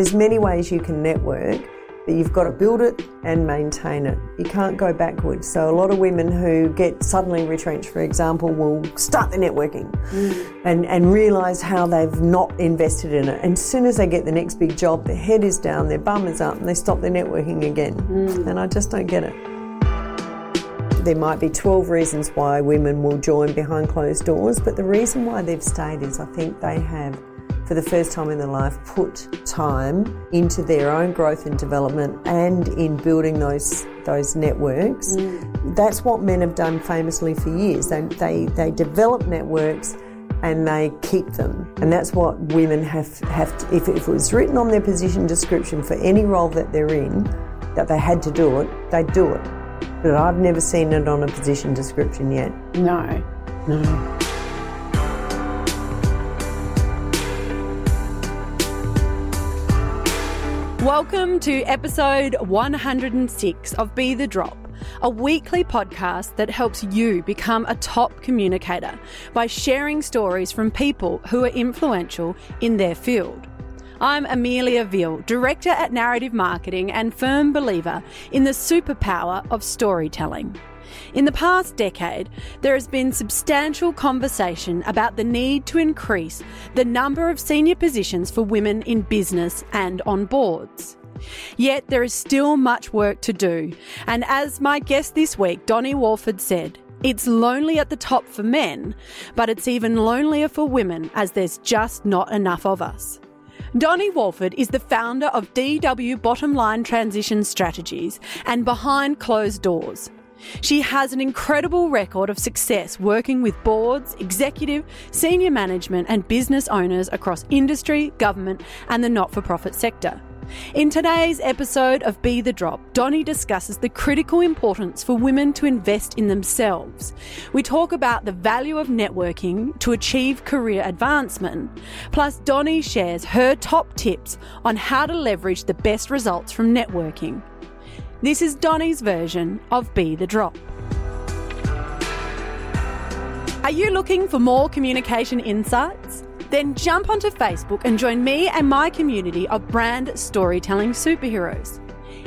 There's many ways you can network, but you've got to build it and maintain it. You can't go backwards. So a lot of women who get suddenly retrenched, for example, will start the networking mm. and, and realise how they've not invested in it. And as soon as they get the next big job, their head is down, their bum is up, and they stop their networking again. Mm. And I just don't get it. There might be 12 reasons why women will join behind closed doors, but the reason why they've stayed is I think they have, for the first time in their life, put time into their own growth and development and in building those those networks. Mm. That's what men have done famously for years. They, they, they develop networks and they keep them. And that's what women have, have to, if, if it was written on their position description for any role that they're in, that they had to do it, they'd do it but I've never seen it on a position description yet. No, no. Welcome to episode 106 of Be the Drop, a weekly podcast that helps you become a top communicator by sharing stories from people who are influential in their field. I'm Amelia Veal, Director at Narrative Marketing and firm believer in the superpower of storytelling. In the past decade, there has been substantial conversation about the need to increase the number of senior positions for women in business and on boards. Yet there is still much work to do, and as my guest this week, Donny Walford, said, it's lonely at the top for men, but it's even lonelier for women as there's just not enough of us. Donny Walford is the founder of DW Bottom Line Transition Strategies and Behind Closed Doors. She has an incredible record of success working with boards, executive, senior management, and business owners across industry, government, and the not for profit sector. In today's episode of Be the Drop, Donny discusses the critical importance for women to invest in themselves. We talk about the value of networking to achieve career advancement. Plus, Donny shares her top tips on how to leverage the best results from networking. This is Donny's version of Be the Drop. Are you looking for more communication insights? Then jump onto Facebook and join me and my community of brand storytelling superheroes.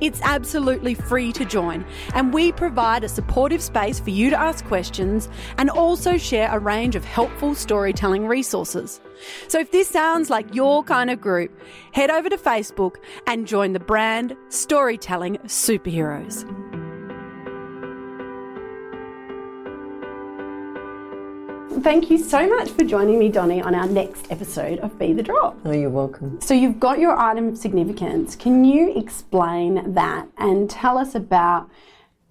It's absolutely free to join, and we provide a supportive space for you to ask questions and also share a range of helpful storytelling resources. So if this sounds like your kind of group, head over to Facebook and join the brand Storytelling Superheroes. Thank you so much for joining me, Donny, on our next episode of Be the Drop. Oh, you're welcome. So, you've got your item of significance. Can you explain that and tell us about,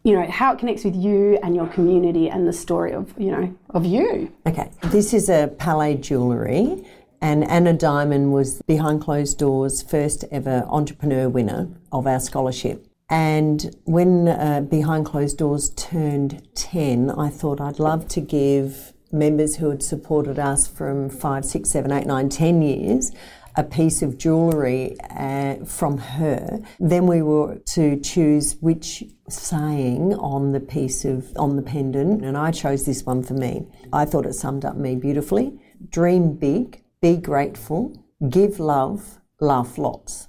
you know, how it connects with you and your community and the story of, you know, of you? Okay. This is a Palas jewellery. And Anna Diamond was behind closed doors first ever entrepreneur winner of our scholarship. And when uh, Behind Closed Doors turned 10, I thought I'd love to give members who had supported us from five, six, seven, eight, nine, ten years a piece of jewellery uh, from her. Then we were to choose which saying on the piece of on the pendant, and I chose this one for me. I thought it summed up me beautifully. Dream big, be grateful, give love, laugh lots.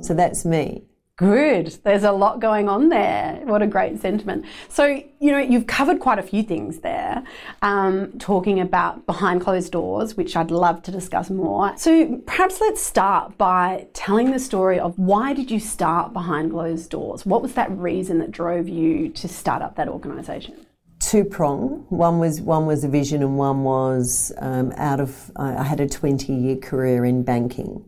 So that's me. Good. There's a lot going on there. What a great sentiment. So, you know, you've covered quite a few things there, um, talking about behind closed doors, which I'd love to discuss more. So, perhaps let's start by telling the story of why did you start behind closed doors? What was that reason that drove you to start up that organisation? Two prong. One was one was a vision, and one was um, out of. I had a twenty year career in banking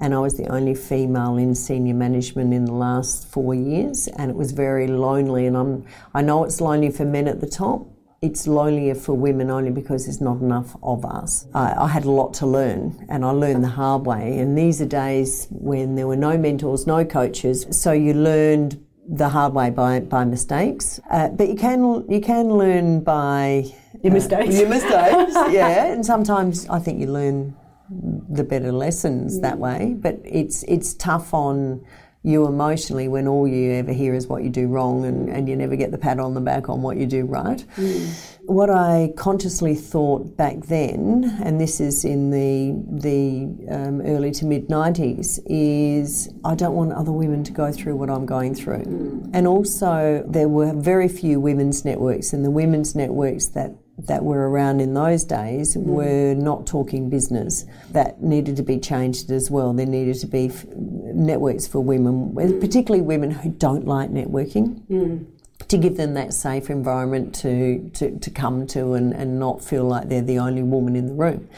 and I was the only female in senior management in the last four years, and it was very lonely. And I'm, I know it's lonely for men at the top. It's lonelier for women only because there's not enough of us. I, I had a lot to learn, and I learned the hard way. And these are days when there were no mentors, no coaches, so you learned the hard way by by mistakes. Uh, but you can you can learn by your mistakes. Uh, your mistakes, yeah. And sometimes I think you learn the better lessons that way. But it's it's tough on you emotionally when all you ever hear is what you do wrong and, and you never get the pat on the back on what you do right. Mm. What I consciously thought back then, and this is in the the um, early to mid 90s, is I don't want other women to go through what I'm going through. Mm. And also, there were very few women's networks, and the women's networks that that were around in those days mm. were not talking business. That needed to be changed as well. There needed to be f- networks for women, particularly women who don't like networking. Mm. To give them that safe environment to, to, to come to and, and not feel like they're the only woman in the room.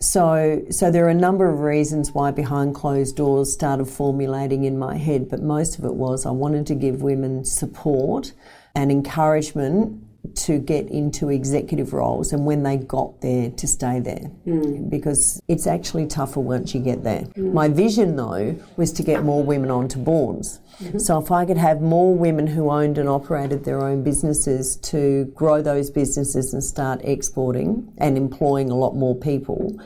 So, so there are a number of reasons why behind closed doors started formulating in my head, but most of it was I wanted to give women support and encouragement to get into executive roles and when they got there to stay there mm. because it's actually tougher once you get there. Mm. My vision though was to get more women onto boards. Mm-hmm. So if I could have more women who owned and operated their own businesses to grow those businesses and start exporting and employing a lot more people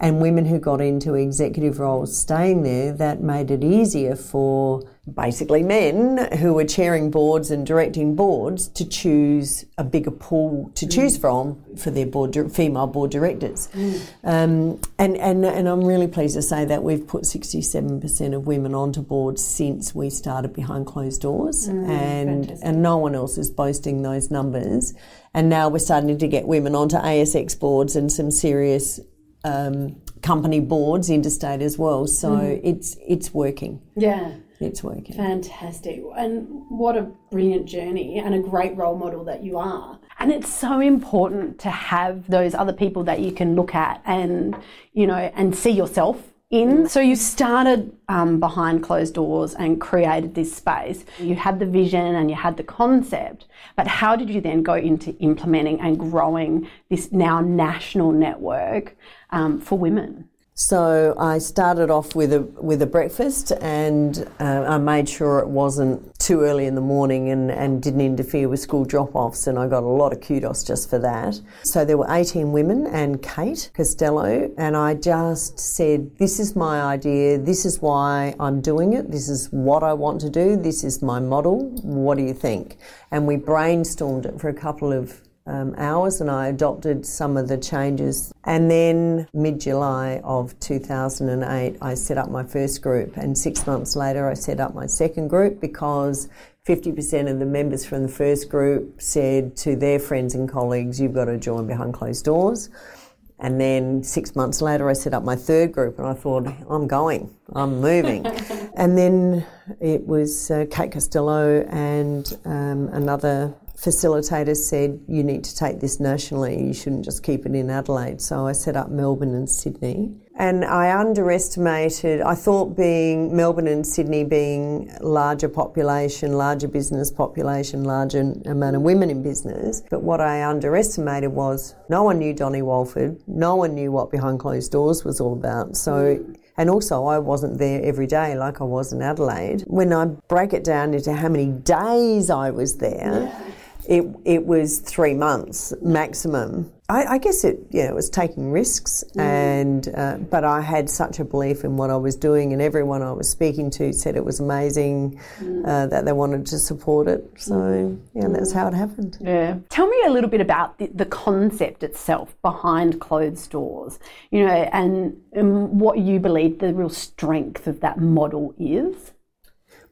and women who got into executive roles staying there, that made it easier for basically men who were chairing boards and directing boards to choose a bigger pool to choose mm. from for their board female board directors. Mm. Um, and, and, and I'm really pleased to say that we've put 67% of women onto boards since we started behind closed doors, mm, and, and no one else is boasting those numbers. And now we're starting to get women onto ASX boards and some serious um, company boards interstate as well. So mm. it's it's working. Yeah. It's working. Fantastic. And what a brilliant journey and a great role model that you are. And it's so important to have those other people that you can look at and, you know, and see yourself in. So you started um, behind closed doors and created this space. You had the vision and you had the concept, but how did you then go into implementing and growing this now national network um, for women? So I started off with a with a breakfast, and uh, I made sure it wasn't too early in the morning and, and didn't interfere with school drop offs, and I got a lot of kudos just for that. So there were 18 women and Kate Costello, and I just said, "This is my idea. This is why I'm doing it. This is what I want to do. This is my model. What do you think?" And we brainstormed it for a couple of um, hours and I adopted some of the changes. And then mid July of 2008, I set up my first group, and six months later, I set up my second group because 50% of the members from the first group said to their friends and colleagues, You've got to join behind closed doors. And then six months later, I set up my third group, and I thought, I'm going, I'm moving. and then it was uh, Kate Costello and um, another facilitator said, you need to take this nationally, you shouldn't just keep it in Adelaide. So I set up Melbourne and Sydney. And I underestimated, I thought being Melbourne and Sydney being larger population, larger business population, larger amount of women in business. But what I underestimated was no one knew Donny Walford, no one knew what Behind Closed Doors was all about. So and also, I wasn't there every day like I was in Adelaide. When I break it down into how many days I was there, yeah it, it was three months maximum. I, I guess it, yeah, it was taking risks, mm. and uh, but I had such a belief in what I was doing, and everyone I was speaking to said it was amazing, mm. uh, that they wanted to support it. So mm. yeah, that's how it happened. Yeah. Tell me a little bit about the, the concept itself behind closed doors, you know, and, and what you believe the real strength of that model is.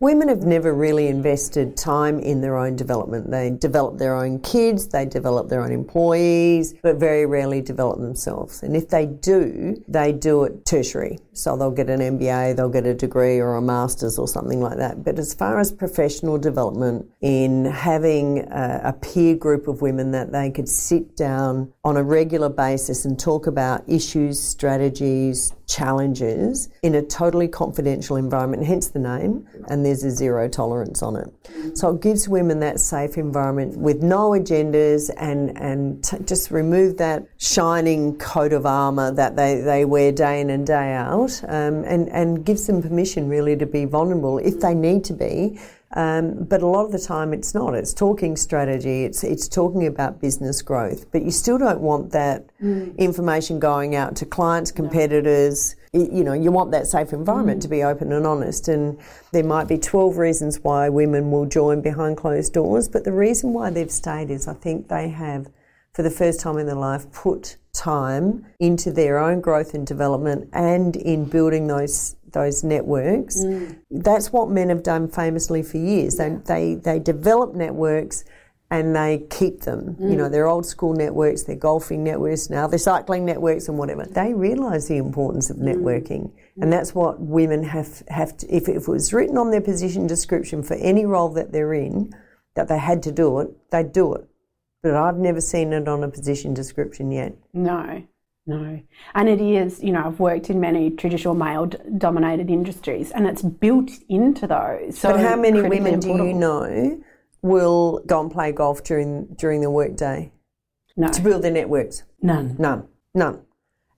Women have never really invested time in their own development. They develop their own kids, they develop their own employees, but very rarely develop themselves. And if they do, they do it tertiary. So they'll get an MBA, they'll get a degree or a master's or something like that. But as far as professional development, in having a, a peer group of women that they could sit down on a regular basis and talk about issues, strategies, challenges in a totally confidential environment, hence the name, and there's a zero tolerance on it. So it gives women that safe environment with no agendas and, and t- just remove that shining coat of armour that they, they wear day in and day out um, and, and gives them permission really to be vulnerable if they need to be um, but a lot of the time it's not. It's talking strategy, it's, it's talking about business growth. But you still don't want that mm. information going out to clients, competitors, you know, you want that safe environment mm. to be open and honest. And there might be 12 reasons why women will join behind closed doors, but the reason why they've stayed is I think they have, for the first time in their life, put time into their own growth and development and in building those those networks. Mm. That's what men have done famously for years. They, they, they develop networks and they keep them. Mm. You know, they're old school networks, they're golfing networks now, they're cycling networks and whatever. They realise the importance of mm. networking. Mm. And that's what women have, have to, if, if it was written on their position description for any role that they're in, that they had to do it, they'd do it. But I've never seen it on a position description yet. No. No. And it is, you know, I've worked in many traditional male dominated industries and it's built into those. So but how many women do you know will go and play golf during during the workday? No. To build their networks? None. None. None.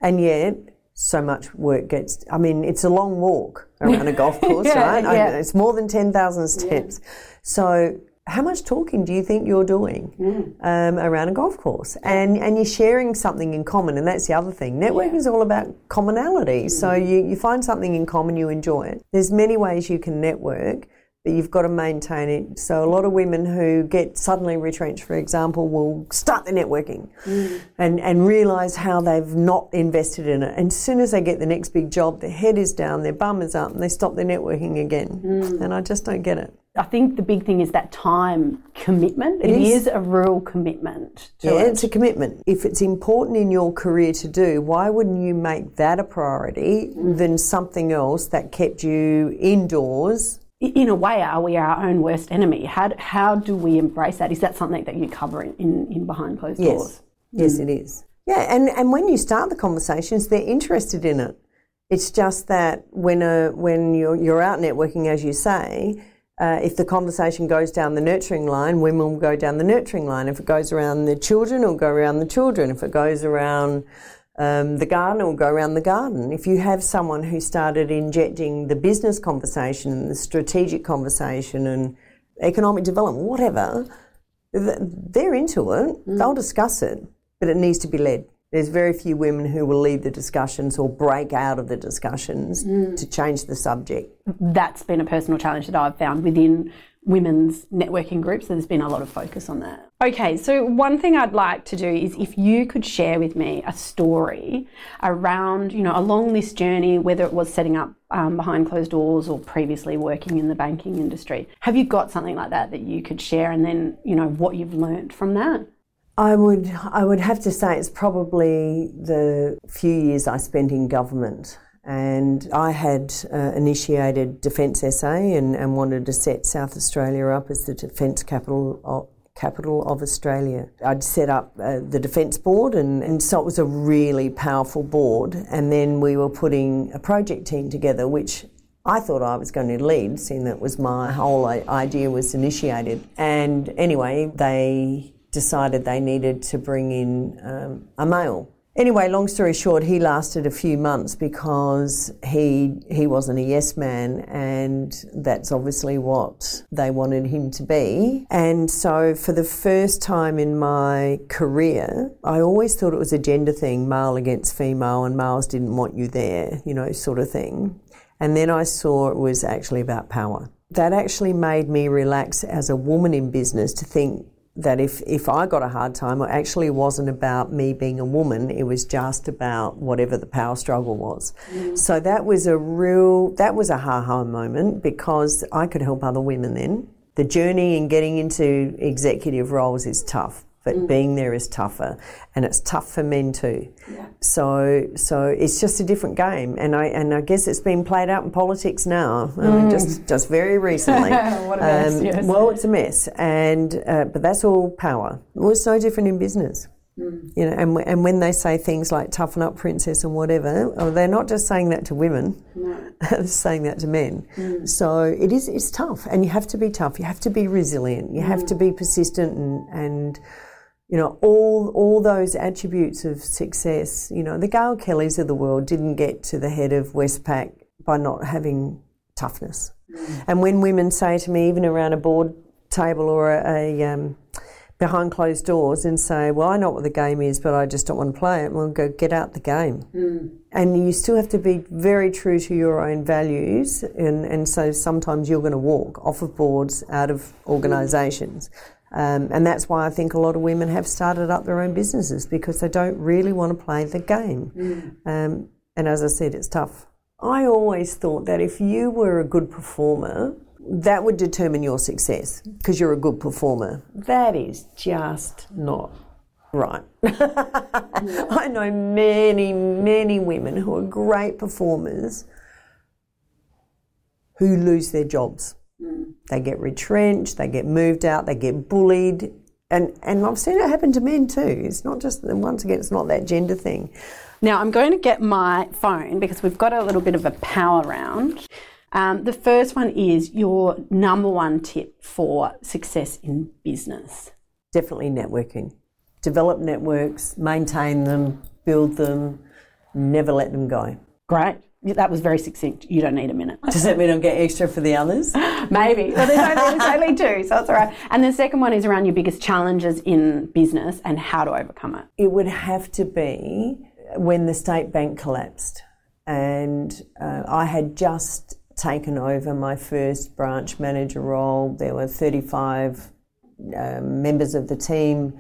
And yet, so much work gets. I mean, it's a long walk around a golf course, yeah, right? Yeah. I, it's more than 10,000 steps. Yeah. So how much talking do you think you're doing mm. um, around a golf course? And and you're sharing something in common, and that's the other thing. Networking yeah. is all about commonality. Mm. So you, you find something in common, you enjoy it. There's many ways you can network but you've got to maintain it. So a lot of women who get suddenly retrenched, for example, will start their networking mm. and, and realise how they've not invested in it. And as soon as they get the next big job, their head is down, their bum is up, and they stop their networking again. Mm. And I just don't get it. I think the big thing is that time commitment. it, it is. is. a real commitment. yeah, it. it's a commitment. If it's important in your career to do, why wouldn't you make that a priority mm. than something else that kept you indoors in a way, are we our own worst enemy? How, how do we embrace that? Is that something that you cover in, in, in behind closed yes. doors? Yes, mm. it is. Yeah, and, and when you start the conversations, they're interested in it. It's just that when a, when you're, you're out networking, as you say, uh, if the conversation goes down the nurturing line, women will go down the nurturing line. If it goes around the children, it'll go around the children. If it goes around um, the garden it will go around the garden. If you have someone who started injecting the business conversation, and the strategic conversation, and economic development, whatever, they're into it. Mm. They'll discuss it, but it needs to be led. There's very few women who will lead the discussions or break out of the discussions mm. to change the subject. That's been a personal challenge that I've found within women's networking groups. There's been a lot of focus on that. Okay, so one thing I'd like to do is if you could share with me a story around, you know, along this journey, whether it was setting up um, behind closed doors or previously working in the banking industry. Have you got something like that that you could share and then, you know, what you've learned from that? I would, I would have to say it's probably the few years I spent in government and I had uh, initiated Defence SA and, and, wanted to set South Australia up as the defence capital of, capital of Australia. I'd set up uh, the Defence Board, and, and so it was a really powerful board. And then we were putting a project team together, which I thought I was going to lead, seeing that was my whole idea was initiated. And anyway, they decided they needed to bring in um, a male Anyway, long story short, he lasted a few months because he he wasn't a yes man, and that's obviously what they wanted him to be. And so, for the first time in my career, I always thought it was a gender thing, male against female, and males didn't want you there, you know, sort of thing. And then I saw it was actually about power. That actually made me relax as a woman in business to think that if, if I got a hard time, it actually wasn't about me being a woman, it was just about whatever the power struggle was. Mm. So that was a real, that was a ha ha moment because I could help other women then. The journey in getting into executive roles is tough but mm. being there is tougher and it's tough for men too yeah. so so it's just a different game and I and I guess it's been played out in politics now mm. I mean, mm. just just very recently what a mess, um, yes. well it's a mess and uh, but that's all power well it's no different in business mm. you know and, and when they say things like toughen up princess and whatever oh, they're not just saying that to women no. they're saying that to men mm. so it is it's tough and you have to be tough you have to be resilient you have to be persistent and and you know, all all those attributes of success. You know, the Gail Kellys of the world didn't get to the head of Westpac by not having toughness. Mm. And when women say to me, even around a board table or a, a um, behind closed doors and say, Well, I know what the game is, but I just don't want to play it. We'll go get out the game. Mm. And you still have to be very true to your own values. And, and so sometimes you're going to walk off of boards, out of organisations. Um, and that's why I think a lot of women have started up their own businesses because they don't really want to play the game. Mm. Um, and as I said, it's tough. I always thought that if you were a good performer, that would determine your success because you're a good performer. That is just not right. I know many, many women who are great performers who lose their jobs. Mm. They get retrenched, they get moved out, they get bullied. And, and I've seen it happen to men too. It's not just, once again, it's not that gender thing. Now, I'm going to get my phone because we've got a little bit of a power round. Um, the first one is your number one tip for success in business. Definitely networking. Develop networks, maintain them, build them, never let them go. Great. That was very succinct. You don't need a minute. Does that mean I'll get extra for the others? Maybe. Well, there's only, there's only two, so that's all right. And the second one is around your biggest challenges in business and how to overcome it. It would have to be when the state bank collapsed. And uh, I had just taken over my first branch manager role. There were 35 uh, members of the team.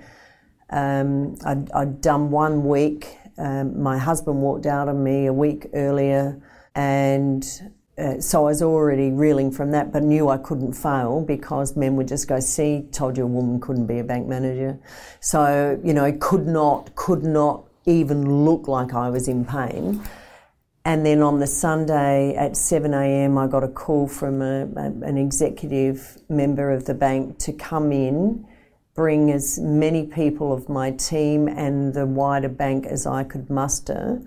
Um, I'd, I'd, done one week. Um, my husband walked out on me a week earlier, and uh, so I was already reeling from that, but knew I couldn't fail because men would just go, "See, told you a woman couldn't be a bank manager." So you know, could not, could not even look like I was in pain. And then on the Sunday at 7 a.m., I got a call from a, a, an executive member of the bank to come in, bring as many people of my team and the wider bank as I could muster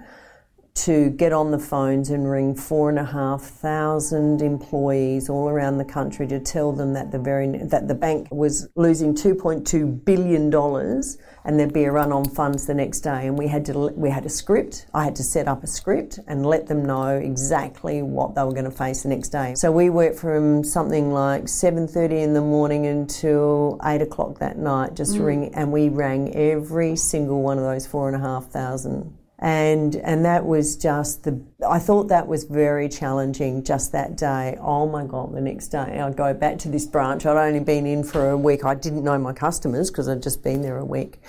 to get on the phones and ring four and a half thousand employees all around the country to tell them that the very that the bank was losing 2.2 billion dollars and there'd be a run on funds the next day. And we had to we had a script. I had to set up a script and let them know exactly what they were going to face the next day. So we worked from something like 7:30 in the morning until 8 o'clock that night just mm. ring and we rang every single one of those four and a half thousand and and that was just the I thought that was very challenging just that day. Oh my god, the next day I'd go back to this branch. I'd only been in for a week. I didn't know my customers because I'd just been there a week.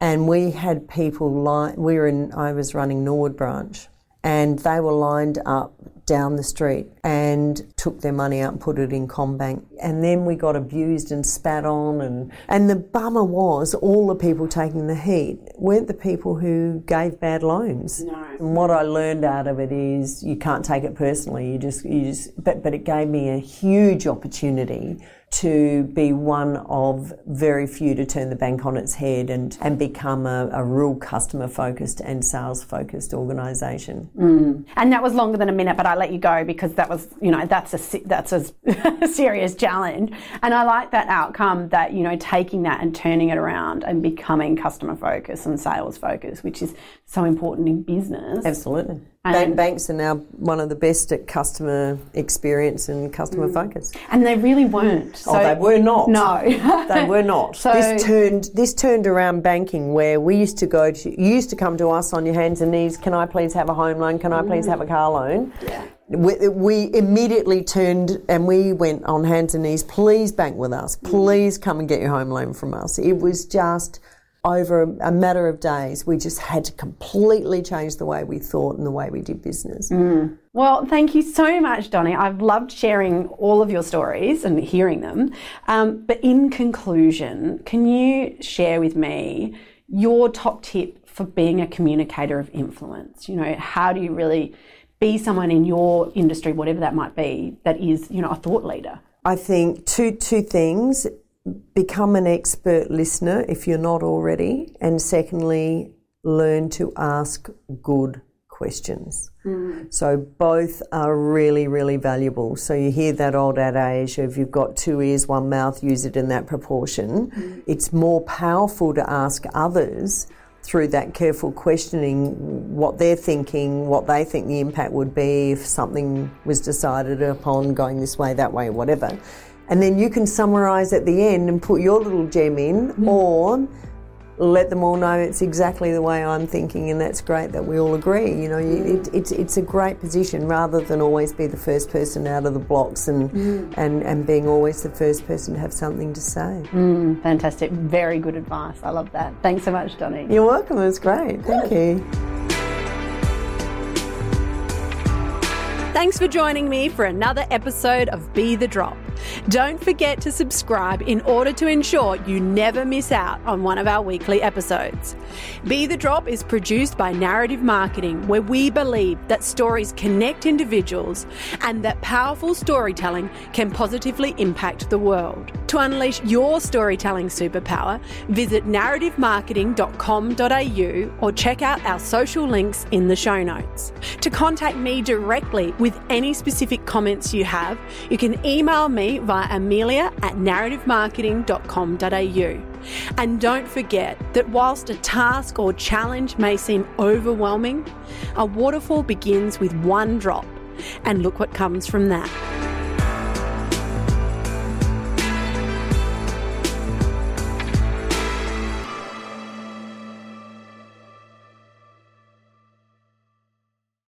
And we had people like we were in I was running Nord branch and they were lined up down the street and took their money out and put it in CommBank. And then we got abused and spat on and and the bummer was all the people taking the heat weren't the people who gave bad loans. No. And what I learned out of it is you can't take it personally. You just you just but but it gave me a huge opportunity to be one of very few to turn the bank on its head and, and become a, a real customer focused and sales focused organisation. Mm. And that was longer than a minute, but I let you go because that was, you know, that's a that's a serious challenge. And I like that outcome that you know taking that and turning it around and becoming customer focused and sales focused, which is so important in business. Absolutely. Bank, banks are now one of the best at customer experience and customer mm. focus. And they really weren't. So, oh, they were not. No, they were not. So, this turned this turned around banking where we used to go to. You used to come to us on your hands and knees. Can I please have a home loan? Can I please mm. have a car loan? Yeah. We, we, immediately turned and we went on hands and knees. Please bank with us. Mm. Please come and get your home loan from us. It was just over a matter of days, we just had to completely change the way we thought and the way we did business. Mm. Well, thank you so much, Donny. I've loved sharing all of your stories and hearing them. Um, but in conclusion, can you share with me your top tip for being a communicator of influence? You know, how do you really be someone in your industry, whatever that might be, that is, you know, a thought leader? I think two two things become an expert listener if you're not already, and secondly, learn to ask good questions. Mm. So both are really, really valuable. So you hear that old adage if you've got two ears, one mouth, use it in that proportion. Mm. It's more powerful to ask others through that careful questioning what they're thinking, what they think the impact would be if something was decided upon going this way, that way, whatever and then you can summarize at the end and put your little gem in, Mm-hmm. or let them all know it's exactly the way I'm thinking, and that's great that we all agree. You know, you, Mm. it, it's it's a great position rather than always be the first person out of the blocks and Mm. and and being always the first person to have something to say. Fantastic. Very good advice. I love that. Thanks so much, Donny. You're welcome. It's great. Thank you. Thanks for joining me for another episode of Be the Drop. Don't forget to subscribe in order to ensure you never miss out on one of our weekly episodes. Be the Drop is produced by Narrative Marketing, where we believe that stories connect individuals and that powerful storytelling can positively impact the world. To unleash your storytelling superpower, visit narrativemarketing.com.au or check out our social links in the show notes. To contact me directly with any specific comments you have, you can email via amelia at narrativemarketing.com.au. And don't forget that whilst a task or challenge may seem overwhelming, a waterfall begins with one drop. And look what comes from that.